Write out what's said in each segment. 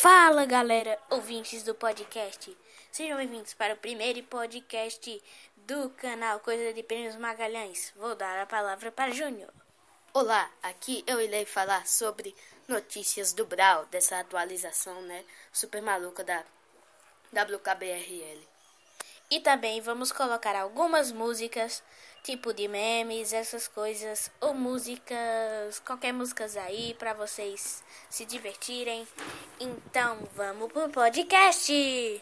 Fala galera, ouvintes do podcast. Sejam bem-vindos para o primeiro podcast do canal Coisa de Prêmios Magalhães. Vou dar a palavra para Júnior. Olá, aqui eu irei falar sobre notícias do Brawl, dessa atualização, né, super maluca da WKBRL. E também vamos colocar algumas músicas, tipo de memes, essas coisas, ou músicas, qualquer músicas aí para vocês se divertirem. Então vamos pro podcast!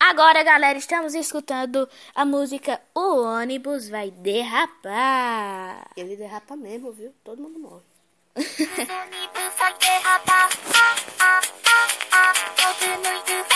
Agora, galera, estamos escutando a música O ônibus vai derrapar. Ele derrapa mesmo, viu? Todo mundo morre. o ônibus vai derrapar. Todo mundo vai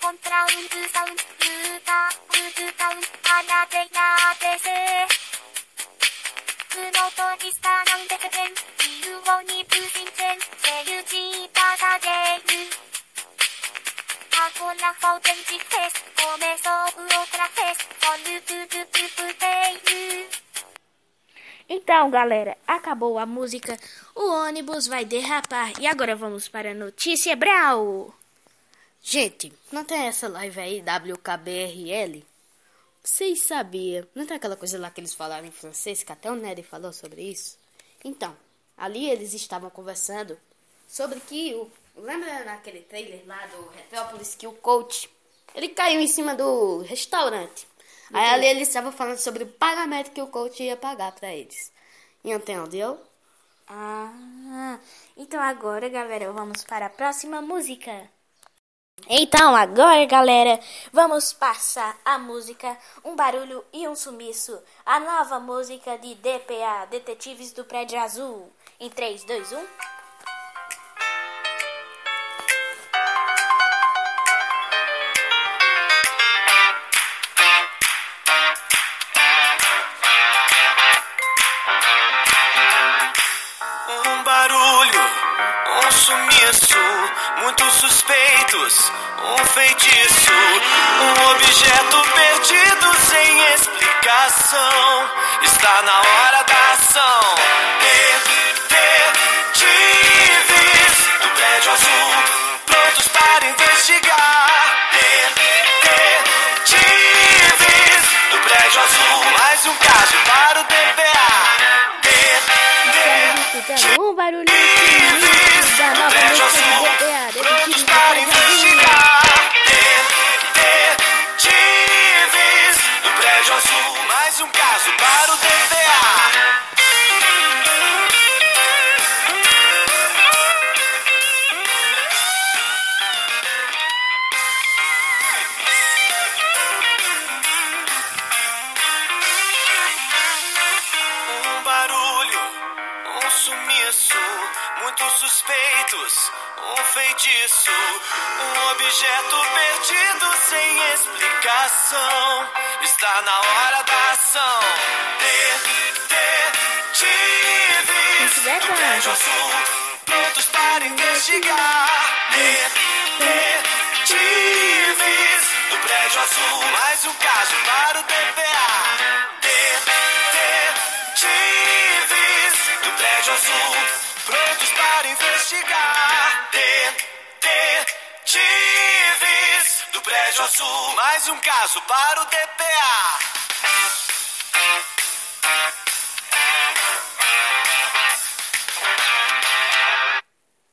contra un sound, luta, un sound, 放てやてせ。雲とリスタなんでせてん、理由をにぶしんせん、せゆじたさでゆ。箱なほうてんじフェス、おめそううおくらフェス、おぬぷぷぷぷ。Então, galera, acabou a música. O ônibus vai derrapar. E agora vamos para a notícia Brau. Gente, não tem essa live aí, WKBRL? Vocês sabiam? Não tem aquela coisa lá que eles falaram em francês, que até o Nery falou sobre isso? Então, ali eles estavam conversando sobre que o. Lembra naquele trailer lá do Retrópolis que o coach ele caiu em cima do restaurante? Aí ali eles estavam falando sobre o pagamento que o coach ia pagar pra eles. Entendeu? Ah, então agora, galera, vamos para a próxima música. Então, agora, galera, vamos passar a música Um Barulho e um Sumiço, a nova música de DPA, Detetives do Prédio Azul. Em 3, 2, 1. Um sumiço, muitos suspeitos, um feitiço, um objeto perdido sem explicação. Está na hora da ação. Detetives do prédio azul, prontos para investigar. Detetives do prédio azul, mais um caso para o DPA. Escutando um barulho DPA, Detetives do para investigar. Detetives do azul. Mais um caso para o DPA. Suspeitos, um feitiço, um objeto perdido sem explicação. Está na hora da ação. Detetives do prédio asa. azul, prontos para investigar. Detetives do prédio azul, mais um caso para o DPA. Detetives do prédio azul, para investigar. Detetives do prédio azul, mais um caso para o DPA.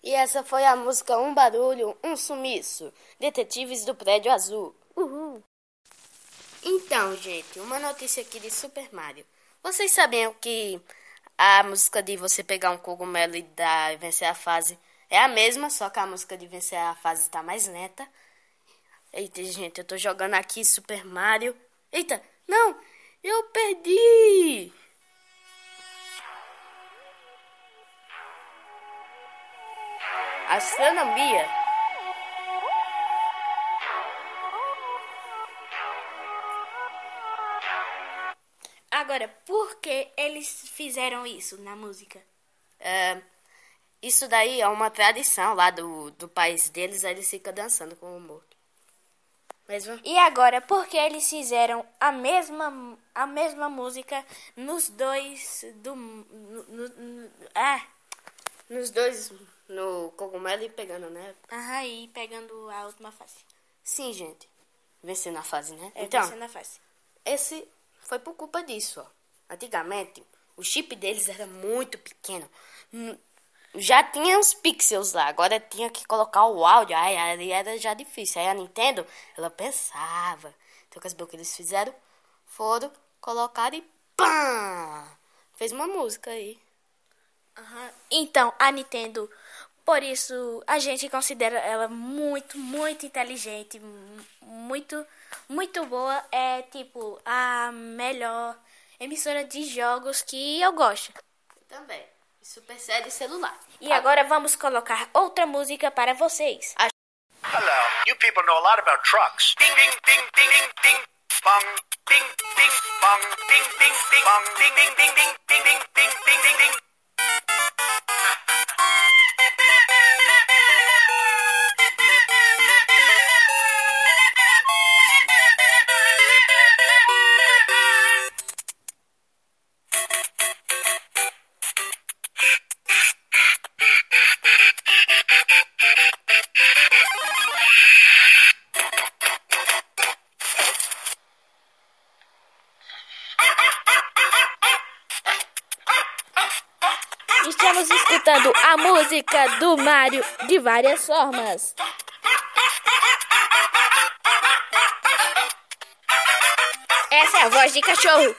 E essa foi a música Um Barulho, Um Sumiço, Detetives do Prédio Azul. Uhul! Então, gente, uma notícia aqui de Super Mario. Vocês sabiam que a música de você pegar um cogumelo e dar, vencer a fase é a mesma, só que a música de vencer a fase está mais lenta. Eita, gente, eu tô jogando aqui Super Mario. Eita, não, eu perdi! Astronomia. Agora, por que eles fizeram isso na música? É, isso daí é uma tradição lá do, do país deles, eles ficam dançando com o morto. Mesmo? E agora, por que eles fizeram a mesma, a mesma música nos dois do. No, no, no, ah, Nos dois, no cogumelo e pegando, né? aham, e pegando a última face. Sim, gente. Vencendo a fase, né? É, então, descendo a face. esse foi por culpa disso, ó. Antigamente, o chip deles era muito pequeno. Hum, Já tinha uns pixels lá, agora tinha que colocar o áudio, aí, era já difícil. Aí a Nintendo, ela pensava. Então, o que eles fizeram? Foram, colocaram e pã! Fez uma música aí. Aham. Então, a Nintendo, por isso, a gente considera ela muito, muito inteligente, mu- muito, muito boa. É, tipo, a melhor emissora de jogos que eu gosto. Também. Super série celular. E agora vamos colocar outra música para vocês. Hello. You people know a lot about trucks. Ding, ding, ding, ding, ding, ding. Bong. Ding, ding, bong. Ding, ding, ding, bong. Ding, ding, ding, ding, ding, ding, ding, ding, ding, a música do Mario de várias formas. Essa é a voz de cachorro.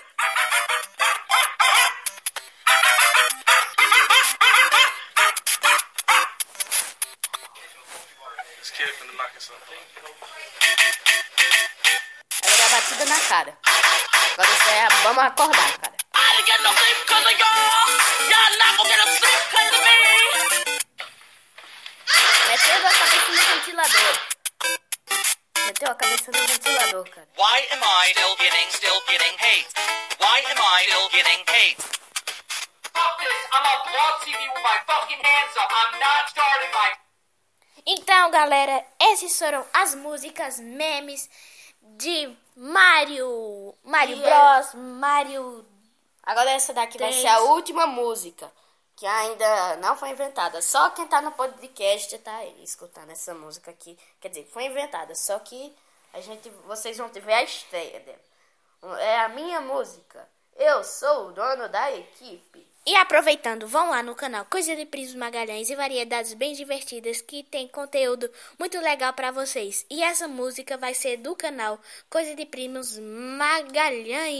Ela dá batida na cara. Agora isso é, vamos acordar, cara. Cabeça no ventilador, cara. Why am I still getting, still getting hate? Why am I still getting hate? Então, galera, essas foram as músicas memes de Mario, Mario E Bros, Mario. Agora essa daqui vai Três. ser a última música. Que ainda não foi inventada. Só quem tá no podcast tá aí escutando essa música aqui. Quer dizer, foi inventada. Só que a gente, vocês vão ver a estreia dela. É a minha música. Eu sou o dono da equipe. E aproveitando, vão lá no canal Coisa de Primos Magalhães e variedades bem divertidas que tem conteúdo muito legal pra vocês. E essa música vai ser do canal Coisa de Primos Magalhães.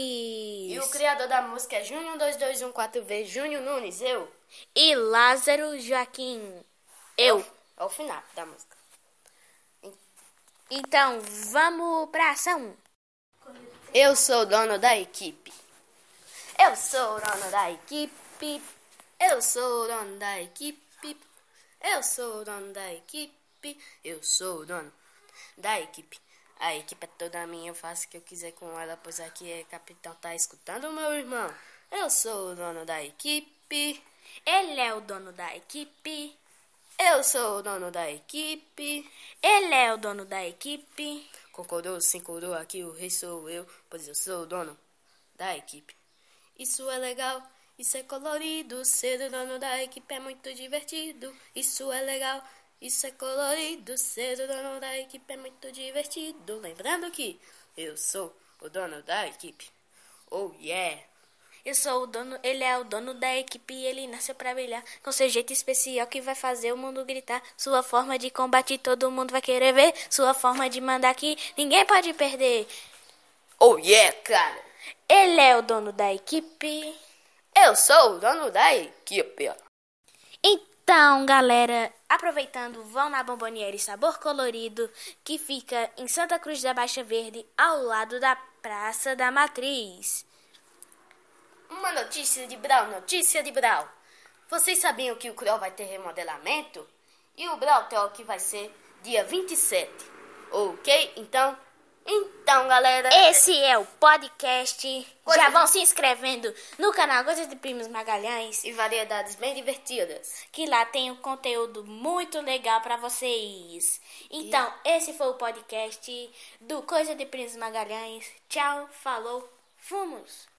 E o criador da música é Júnior 2214V, Júnior Nunes, eu. E Lázaro Joaquim. Eu. É o final da música. Então, vamos pra ação. Eu sou o dono da equipe. Eu sou o dono da equipe. Eu sou o dono da equipe. Eu sou o dono da equipe. Eu sou o dono da equipe. A equipe é toda minha, eu faço o que eu quiser com ela, pois aqui é capitão, tá escutando, meu irmão? Eu sou o dono da equipe. Ele é o dono da equipe. Eu sou o dono da equipe. Ele é o dono da equipe. Concordou, sem coroa, aqui o rei sou eu, pois eu sou o dono da equipe. Isso é legal, isso é colorido, ser o dono da equipe é muito divertido. Isso é legal, isso é colorido, ser o dono da equipe é muito divertido. Lembrando que eu sou o dono da equipe. Oh yeah! Eu sou o dono, ele é o dono da equipe e ele nasceu pra brilhar com seu jeito especial que vai fazer o mundo gritar. Sua forma de combate todo mundo vai querer ver. Sua forma de mandar aqui ninguém pode perder. Oh yeah, cara! Ele é o dono da equipe. Eu sou o dono da equipe. Então, galera, aproveitando, vão na Bomboniere Sabor Colorido, que fica em Santa Cruz da Baixa Verde, ao lado da Praça da Matriz. Uma notícia de Brau, notícia de Brau. Vocês sabiam que o Crow vai ter remodelamento? E o Brawl Talk vai ser dia 27. Ok? Então, então, galera. Esse é o podcast. Coisa Já de- vão se inscrevendo no canal Coisas de Primos Magalhães. E variedades bem divertidas. que lá tem um conteúdo muito legal para vocês. Então, esse foi o podcast do Coisa de Príncipes Magalhães. Tchau, falou, fomos!